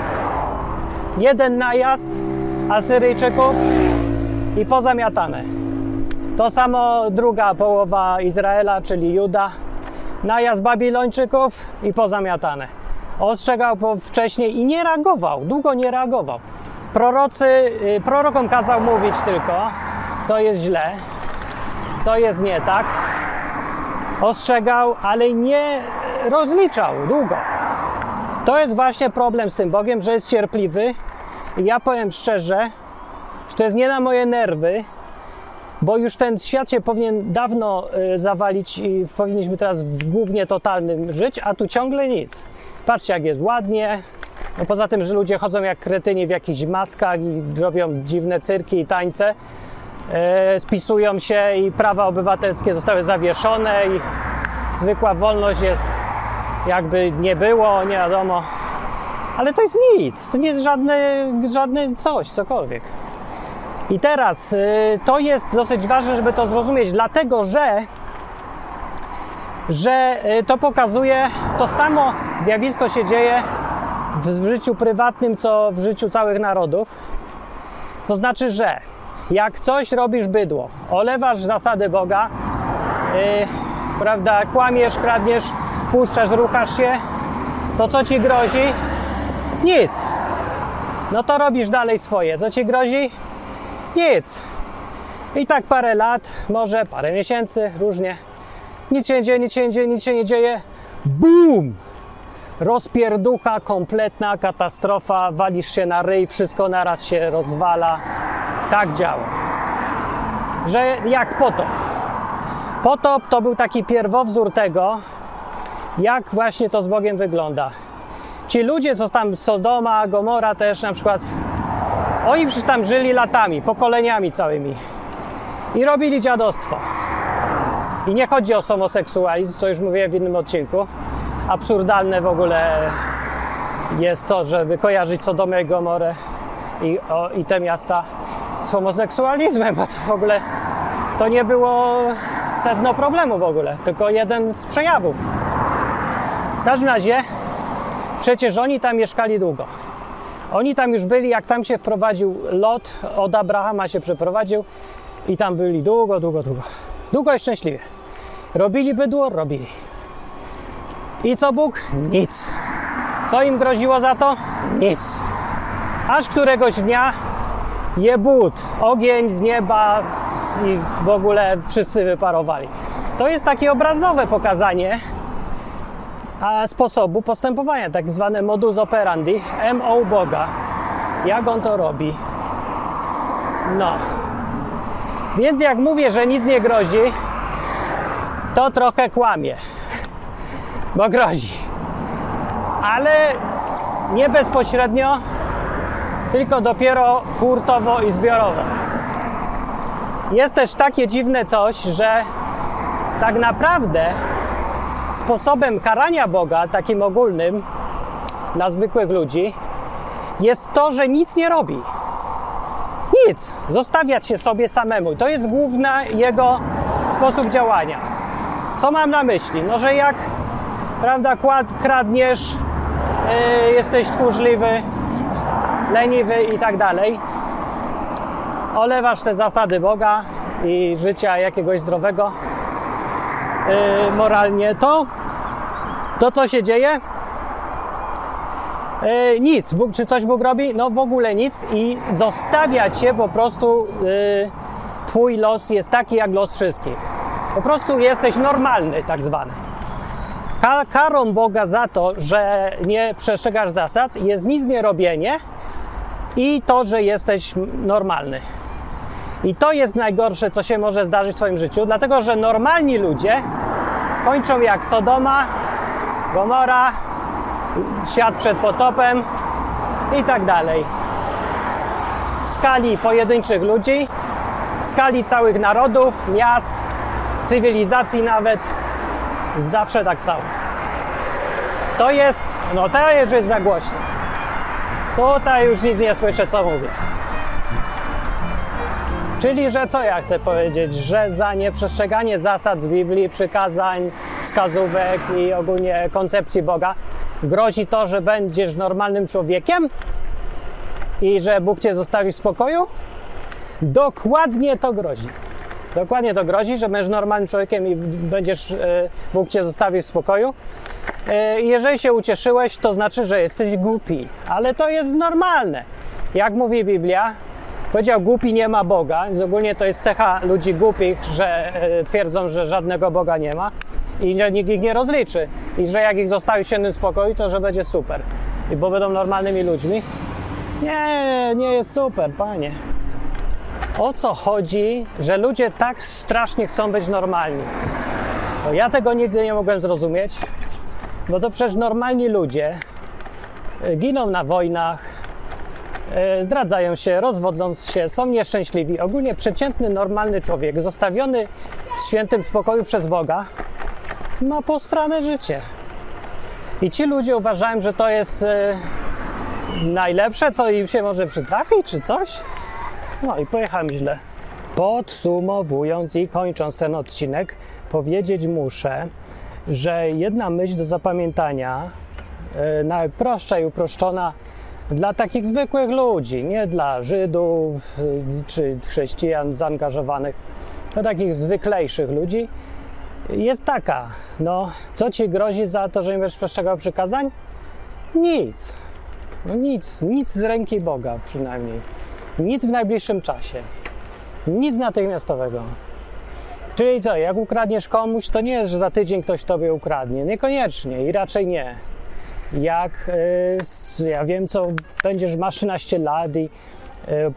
Jeden najazd Asyryjczyków i pozamiatane. To samo druga połowa Izraela, czyli Juda. Najazd Babilończyków i pozamiatane. Ostrzegał wcześniej i nie reagował, długo nie reagował. Prorocy, y, prorokom kazał mówić tylko, co jest źle, co jest nie tak. Ostrzegał, ale nie rozliczał długo. To jest właśnie problem z tym Bogiem, że jest cierpliwy. I ja powiem szczerze, że to jest nie na moje nerwy, bo już ten świat się powinien dawno y, zawalić i powinniśmy teraz w głównie totalnym żyć, a tu ciągle nic. Patrzcie, jak jest ładnie. No poza tym, że ludzie chodzą jak kretyni w jakichś maskach i robią dziwne cyrki i tańce, e, spisują się i prawa obywatelskie zostały zawieszone i zwykła wolność jest jakby nie było, nie wiadomo. Ale to jest nic, to nie jest żadne, żadne coś, cokolwiek. I teraz y, to jest dosyć ważne, żeby to zrozumieć, dlatego że, że y, to pokazuje, to samo zjawisko się dzieje w, życiu prywatnym, co w życiu całych narodów. To znaczy, że jak coś robisz bydło, olewasz zasady Boga, y, prawda, kłamiesz, kradniesz, puszczasz, ruchasz się, to co ci grozi? Nic. No to robisz dalej swoje. Co ci grozi? Nic. I tak parę lat, może parę miesięcy, różnie. Nic się nie dzieje, nic się nie dzieje, nic się nie dzieje. BUM! Rozpierducha, kompletna katastrofa, walisz się na ryj, wszystko naraz się rozwala. Tak działa. Że jak potop. Potop to był taki pierwowzór tego, jak właśnie to z Bogiem wygląda. Ci ludzie, co tam Sodoma, Gomora też na przykład, oni przecież tam żyli latami, pokoleniami całymi i robili dziadostwo. I nie chodzi o homoseksualizm, co już mówiłem w innym odcinku. Absurdalne w ogóle jest to, żeby kojarzyć Sodomę i Gomorę i, o, i te miasta z homoseksualizmem, bo to w ogóle to nie było sedno problemu w ogóle, tylko jeden z przejawów. W każdym razie, przecież oni tam mieszkali długo. Oni tam już byli, jak tam się wprowadził Lot, od Abrahama się przeprowadził i tam byli długo, długo, długo. Długo i szczęśliwie. Robili bydło? Robili. I co Bóg? Nic. Co im groziło za to? Nic. Aż któregoś dnia je but, ogień z nieba i w ogóle wszyscy wyparowali. To jest takie obrazowe pokazanie sposobu postępowania, tak zwane modus operandi, MO Boga. Jak on to robi? No. Więc jak mówię, że nic nie grozi, to trochę kłamie. Bo grozi. Ale nie bezpośrednio, tylko dopiero hurtowo i zbiorowo. Jest też takie dziwne coś, że tak naprawdę sposobem karania Boga, takim ogólnym, dla zwykłych ludzi, jest to, że nic nie robi. Nic. Zostawiać się sobie samemu. To jest główny jego sposób działania. Co mam na myśli? No, że jak, prawda, kład, kradniesz, yy, jesteś tchórzliwy, leniwy i tak dalej, olewasz te zasady Boga i życia jakiegoś zdrowego, yy, moralnie, to to co się dzieje? Yy, nic. Bóg, czy coś Bóg robi? No w ogóle nic i zostawia cię po prostu yy, twój los jest taki jak los wszystkich. Po prostu jesteś normalny, tak zwany. Ka- karą Boga za to, że nie przestrzegasz zasad, jest nic nie robienie i to, że jesteś normalny. I to jest najgorsze, co się może zdarzyć w Twoim życiu, dlatego że normalni ludzie kończą jak Sodoma, Gomora, świat przed potopem i tak dalej. W skali pojedynczych ludzi, w skali całych narodów, miast, cywilizacji nawet, zawsze tak samo. To jest, no to już jest za głośno. Tutaj już nic nie słyszę, co mówię. Czyli, że co ja chcę powiedzieć? Że za nieprzestrzeganie zasad z Biblii, przykazań, wskazówek i ogólnie koncepcji Boga grozi to, że będziesz normalnym człowiekiem i że Bóg cię zostawi w spokoju? Dokładnie to grozi. Dokładnie to grozi, że będziesz normalnym człowiekiem i będziesz, e, Bóg cię zostawi w spokoju. E, Jeżeli się ucieszyłeś, to znaczy, że jesteś głupi, ale to jest normalne. Jak mówi Biblia, powiedział głupi nie ma Boga, więc ogólnie to jest cecha ludzi głupich, że e, twierdzą, że żadnego Boga nie ma i nikt ich nie rozliczy i że jak ich zostawi w świętym spokoju, to że będzie super, I bo będą normalnymi ludźmi. Nie, nie jest super, panie. O co chodzi, że ludzie tak strasznie chcą być normalni? Bo ja tego nigdy nie mogłem zrozumieć, bo to przecież normalni ludzie y, giną na wojnach, zdradzają się, rozwodząc się, są nieszczęśliwi. Ogólnie przeciętny, normalny człowiek, zostawiony w świętym spokoju przez Boga, ma posrane życie. I ci ludzie uważają, że to jest y, najlepsze, co im się może przytrafić, czy coś. No i pojechałem źle. Podsumowując i kończąc ten odcinek, powiedzieć muszę, że jedna myśl do zapamiętania, e, najprostsza i uproszczona dla takich zwykłych ludzi, nie dla Żydów e, czy chrześcijan zaangażowanych, dla takich zwyklejszych ludzi, jest taka: no, co ci grozi za to, że nie będziesz przestrzegał przykazań? Nic. No nic, nic z ręki Boga przynajmniej. Nic w najbliższym czasie. Nic natychmiastowego. Czyli co, jak ukradniesz komuś, to nie jest, że za tydzień ktoś tobie ukradnie. Niekoniecznie i raczej nie. Jak s- ja wiem, co będziesz, masz 13 lat i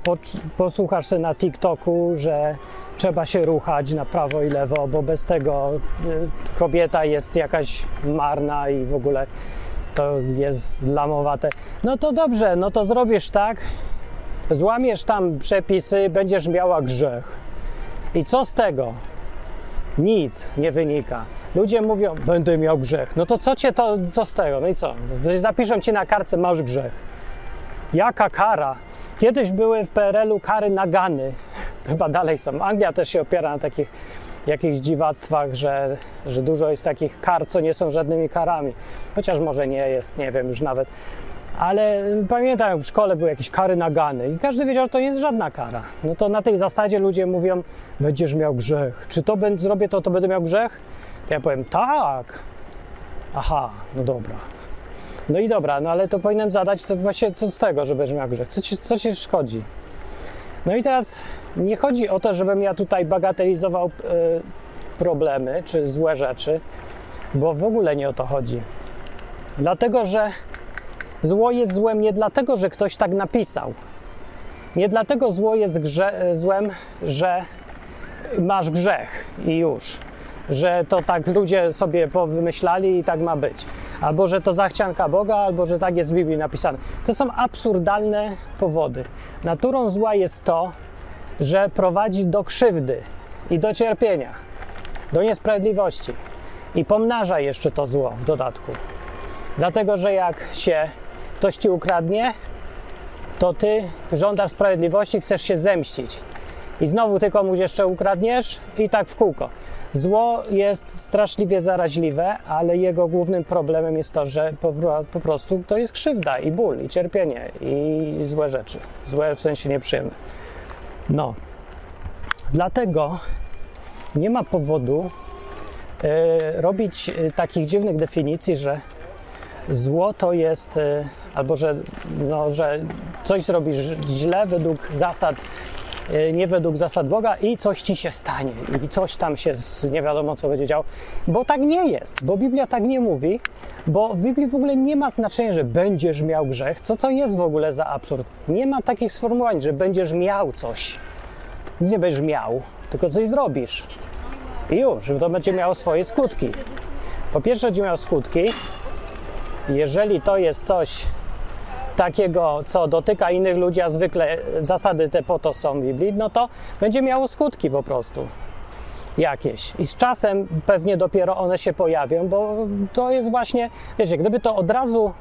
po, posłuchasz sobie na TikToku, że trzeba się ruchać na prawo i lewo, bo bez tego y, kobieta jest jakaś marna i w ogóle to jest lamowate. No to dobrze, no to zrobisz tak, złamiesz tam przepisy, będziesz miała grzech. I co z tego? Nic nie wynika. Ludzie mówią, będę miał grzech. No to co cię to, co z tego? No i co? Zapiszą ci na kartce, masz grzech. Jaka kara? Kiedyś były w PRL-u kary nagany. Chyba dalej są. Anglia też się opiera na takich jakichś dziwactwach, że, że dużo jest takich kar, co nie są żadnymi karami. Chociaż może nie jest, nie wiem już nawet. Ale pamiętam, w szkole były jakieś kary nagany i każdy wiedział, że to nie jest żadna kara. No to na tej zasadzie ludzie mówią, będziesz miał grzech. Czy to będę, zrobię to, to będę miał grzech? To ja powiem, tak. Aha, no dobra. No i dobra, no ale to powinienem zadać, to właśnie co z tego, że będziesz miał grzech? Co ci, co ci szkodzi? No i teraz nie chodzi o to, żebym ja tutaj bagatelizował y, problemy czy złe rzeczy, bo w ogóle nie o to chodzi. Dlatego, że Zło jest złem nie dlatego, że ktoś tak napisał. Nie dlatego zło jest grze- złem, że masz grzech i już. Że to tak ludzie sobie wymyślali i tak ma być. Albo że to zachcianka Boga, albo że tak jest w Biblii napisane. To są absurdalne powody. Naturą zła jest to, że prowadzi do krzywdy i do cierpienia, do niesprawiedliwości. I pomnaża jeszcze to zło w dodatku. Dlatego, że jak się ktoś ci ukradnie, to ty żądasz sprawiedliwości, chcesz się zemścić. I znowu ty komuś jeszcze ukradniesz i tak w kółko. Zło jest straszliwie zaraźliwe, ale jego głównym problemem jest to, że po, po prostu to jest krzywda i ból, i cierpienie, i złe rzeczy. Złe w sensie nieprzyjemne. No. Dlatego nie ma powodu e, robić e, takich dziwnych definicji, że zło jest, e, albo że, no, że coś zrobisz źle według zasad y, nie według zasad Boga i coś ci się stanie i coś tam się z, nie wiadomo co będzie działo, bo tak nie jest, bo Biblia tak nie mówi, bo w Biblii w ogóle nie ma znaczenia, że będziesz miał grzech. Co to jest w ogóle za absurd? Nie ma takich sformułowań, że będziesz miał coś. Nic nie będziesz miał, tylko coś zrobisz. I już, to będzie miało swoje skutki. Po pierwsze, będzie miało skutki, jeżeli to jest coś takiego, co dotyka innych ludzi, a zwykle zasady te po to są w Biblii, no to będzie miało skutki po prostu jakieś. I z czasem pewnie dopiero one się pojawią, bo to jest właśnie, wiecie, gdyby to od razu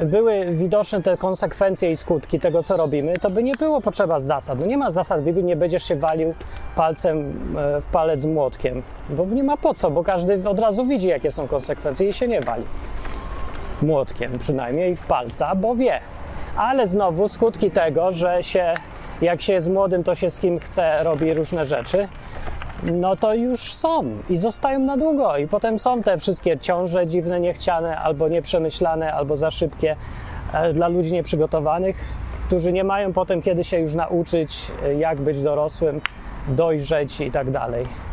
były widoczne te konsekwencje i skutki tego, co robimy, to by nie było potrzeba zasad. No nie ma zasad w Biblii, nie będziesz się walił palcem e, w palec młotkiem, bo nie ma po co, bo każdy od razu widzi, jakie są konsekwencje i się nie wali młotkiem przynajmniej w palca, bo wie. Ale znowu skutki tego, że się, jak się jest młodym, to się z kim chce robi różne rzeczy, no to już są i zostają na długo. I potem są te wszystkie ciąże dziwne, niechciane, albo nieprzemyślane, albo za szybkie e, dla ludzi nieprzygotowanych, którzy nie mają potem kiedy się już nauczyć, e, jak być dorosłym, dojrzeć i tak dalej.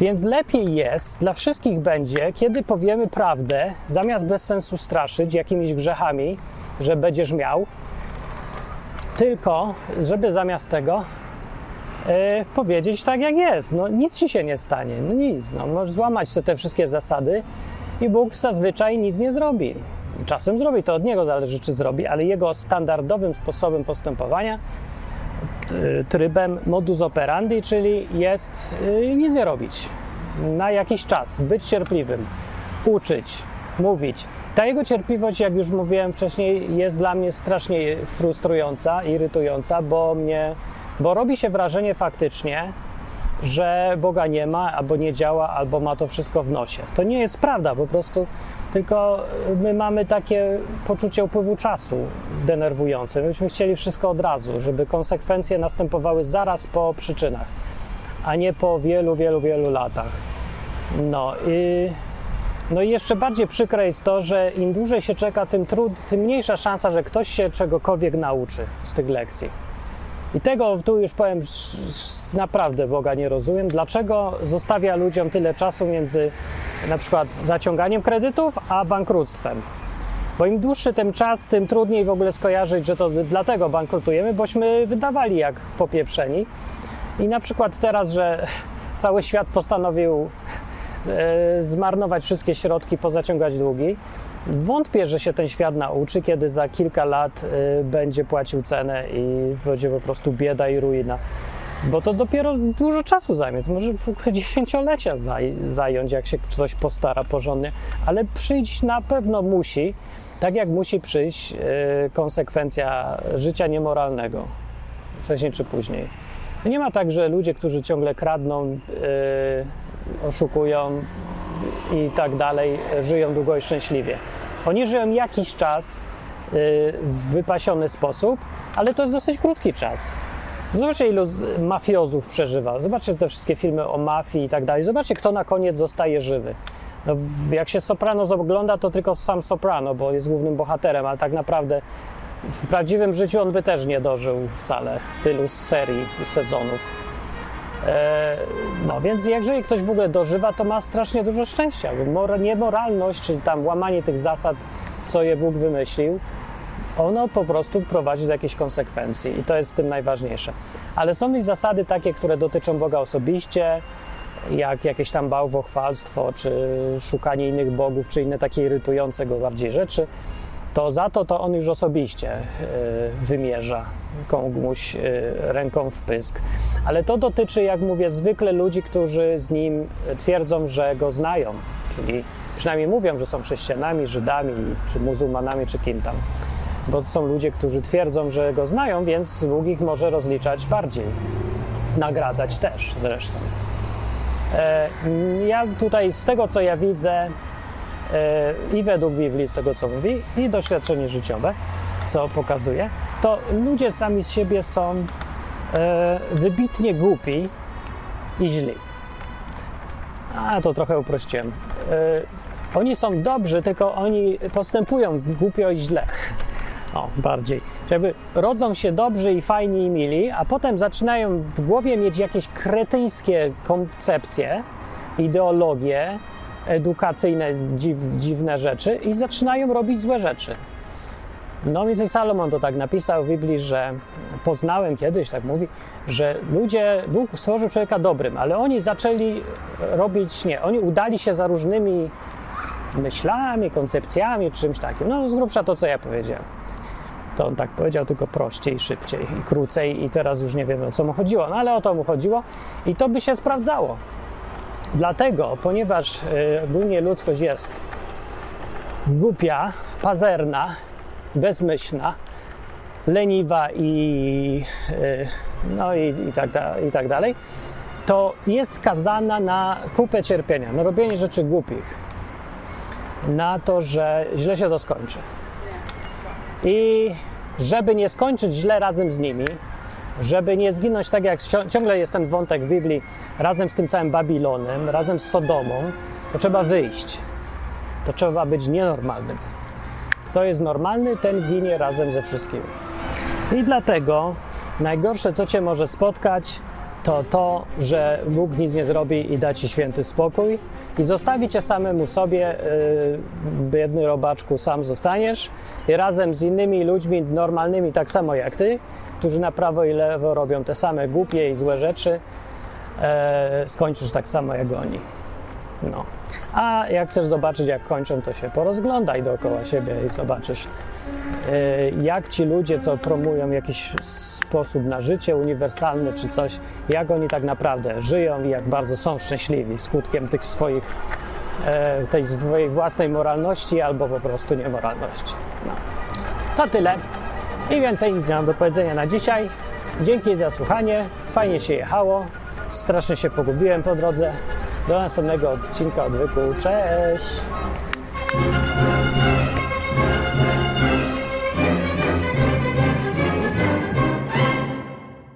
Więc lepiej jest, dla wszystkich będzie, kiedy powiemy prawdę, zamiast bez sensu straszyć jakimiś grzechami, że będziesz miał, tylko żeby zamiast tego e, powiedzieć tak jak jest. No nic ci się nie stanie, no nic. No, możesz złamać sobie te wszystkie zasady i Bóg zazwyczaj nic nie zrobi. Czasem zrobi, to od Niego zależy czy zrobi, ale Jego standardowym sposobem postępowania trybem modus operandi, czyli jest y, nic nie robić. Na jakiś czas, być cierpliwym, uczyć, mówić. Ta jego cierpliwość, jak już mówiłem wcześniej, jest dla mnie strasznie frustrująca, irytująca, bo mnie, bo robi się wrażenie faktycznie, że Boga nie ma, albo nie działa, albo ma to wszystko w nosie. To nie jest prawda, po prostu tylko my mamy takie poczucie upływu czasu denerwujące. Myśmy chcieli wszystko od razu, żeby konsekwencje następowały zaraz po przyczynach, a nie po wielu, wielu, wielu latach. No i, no i jeszcze bardziej przykre jest to, że im dłużej się czeka, tym, trud, tym mniejsza szansa, że ktoś się czegokolwiek nauczy z tych lekcji. I tego tu już powiem, naprawdę Boga nie rozumiem. Dlaczego zostawia ludziom tyle czasu między na przykład zaciąganiem kredytów a bankructwem? Bo im dłuższy ten czas, tym trudniej w ogóle skojarzyć, że to dlatego bankrutujemy, bośmy wydawali jak popieprzeni. I na przykład teraz, że cały świat postanowił e, zmarnować wszystkie środki, pozaciągać długi, Wątpię, że się ten świat nauczy, kiedy za kilka lat y, będzie płacił cenę i będzie po prostu bieda i ruina. Bo to dopiero dużo czasu zajmie. To może dziesięciolecia zaj zająć, jak się ktoś postara porządnie, ale przyjść na pewno musi, tak jak musi przyjść y, konsekwencja życia niemoralnego, wcześniej czy później. Nie ma tak, że ludzie, którzy ciągle kradną, y, oszukują, i tak dalej żyją długo i szczęśliwie. Oni żyją jakiś czas y, w wypasiony sposób, ale to jest dosyć krótki czas. Zobaczcie, ilu mafiozów przeżywa. Zobaczcie te wszystkie filmy o mafii i tak dalej. Zobaczcie, kto na koniec zostaje żywy. No, jak się Soprano ogląda, to tylko sam Soprano, bo jest głównym bohaterem, ale tak naprawdę w prawdziwym życiu on by też nie dożył wcale tylu serii, sezonów. E, no więc jeżeli ktoś w ogóle dożywa, to ma strasznie dużo szczęścia. Niemoralność, czy tam łamanie tych zasad, co je Bóg wymyślił, ono po prostu prowadzi do jakichś konsekwencji i to jest w tym najważniejsze. Ale są i zasady takie, które dotyczą Boga osobiście, jak jakieś tam bałwochwalstwo, czy szukanie innych bogów, czy inne takie irytujące go bardziej rzeczy to za to to on już osobiście e, wymierza komuś e, ręką w pysk. Ale to dotyczy, jak mówię, zwykle ludzi, którzy z nim twierdzą, że go znają, czyli przynajmniej mówią, że są chrześcijanami, Żydami, czy muzułmanami, czy kim tam. Bo są ludzie, którzy twierdzą, że go znają, więc Bóg ich może rozliczać bardziej. Nagradzać też zresztą. E, ja tutaj, z tego co ja widzę, i według Biblii, z tego co mówi, i doświadczenie życiowe, co pokazuje, to ludzie sami z siebie są e, wybitnie głupi i źli. A to trochę uprościłem. E, oni są dobrzy, tylko oni postępują głupio i źle. O, bardziej. Żeby rodzą się dobrzy i fajni i mili, a potem zaczynają w głowie mieć jakieś kretyńskie koncepcje, ideologie edukacyjne, dziw, dziwne rzeczy i zaczynają robić złe rzeczy. No i Salomon to tak napisał w Biblii, że poznałem kiedyś, tak mówi, że ludzie, Bóg stworzył człowieka dobrym, ale oni zaczęli robić, nie, oni udali się za różnymi myślami, koncepcjami, czy czymś takim. No z grubsza to, co ja powiedziałem. To on tak powiedział, tylko prościej, szybciej i krócej i teraz już nie wiemy, o co mu chodziło, no ale o to mu chodziło i to by się sprawdzało. Dlatego, ponieważ y, ogólnie ludzkość jest głupia, pazerna, bezmyślna, leniwa i, y, no i, i, tak, i tak dalej, to jest skazana na kupę cierpienia, na robienie rzeczy głupich, na to, że źle się to skończy. I żeby nie skończyć źle razem z nimi, żeby nie zginąć tak jak ciągle jest ten wątek w Biblii, razem z tym całym Babilonem, razem z Sodomą, to trzeba wyjść. To trzeba być nienormalnym. Kto jest normalny, ten ginie razem ze wszystkimi. I dlatego najgorsze, co cię może spotkać, to to, że Bóg nic nie zrobi i da ci święty spokój i zostawi cię samemu sobie, yy, biedny robaczku, sam zostaniesz i razem z innymi ludźmi normalnymi, tak samo jak ty, którzy na prawo i lewo robią te same głupie i złe rzeczy, e, skończysz tak samo jak oni. No. A jak chcesz zobaczyć, jak kończą, to się porozglądaj dookoła siebie i zobaczysz, e, jak ci ludzie, co promują jakiś sposób na życie uniwersalny czy coś, jak oni tak naprawdę żyją i jak bardzo są szczęśliwi skutkiem tych swoich, e, tej swojej własnej moralności albo po prostu niemoralności. No. To tyle. I więcej nic nie mam do powiedzenia na dzisiaj. Dzięki za słuchanie. Fajnie się jechało. Strasznie się pogubiłem po drodze. Do następnego odcinka odwyku. Cześć!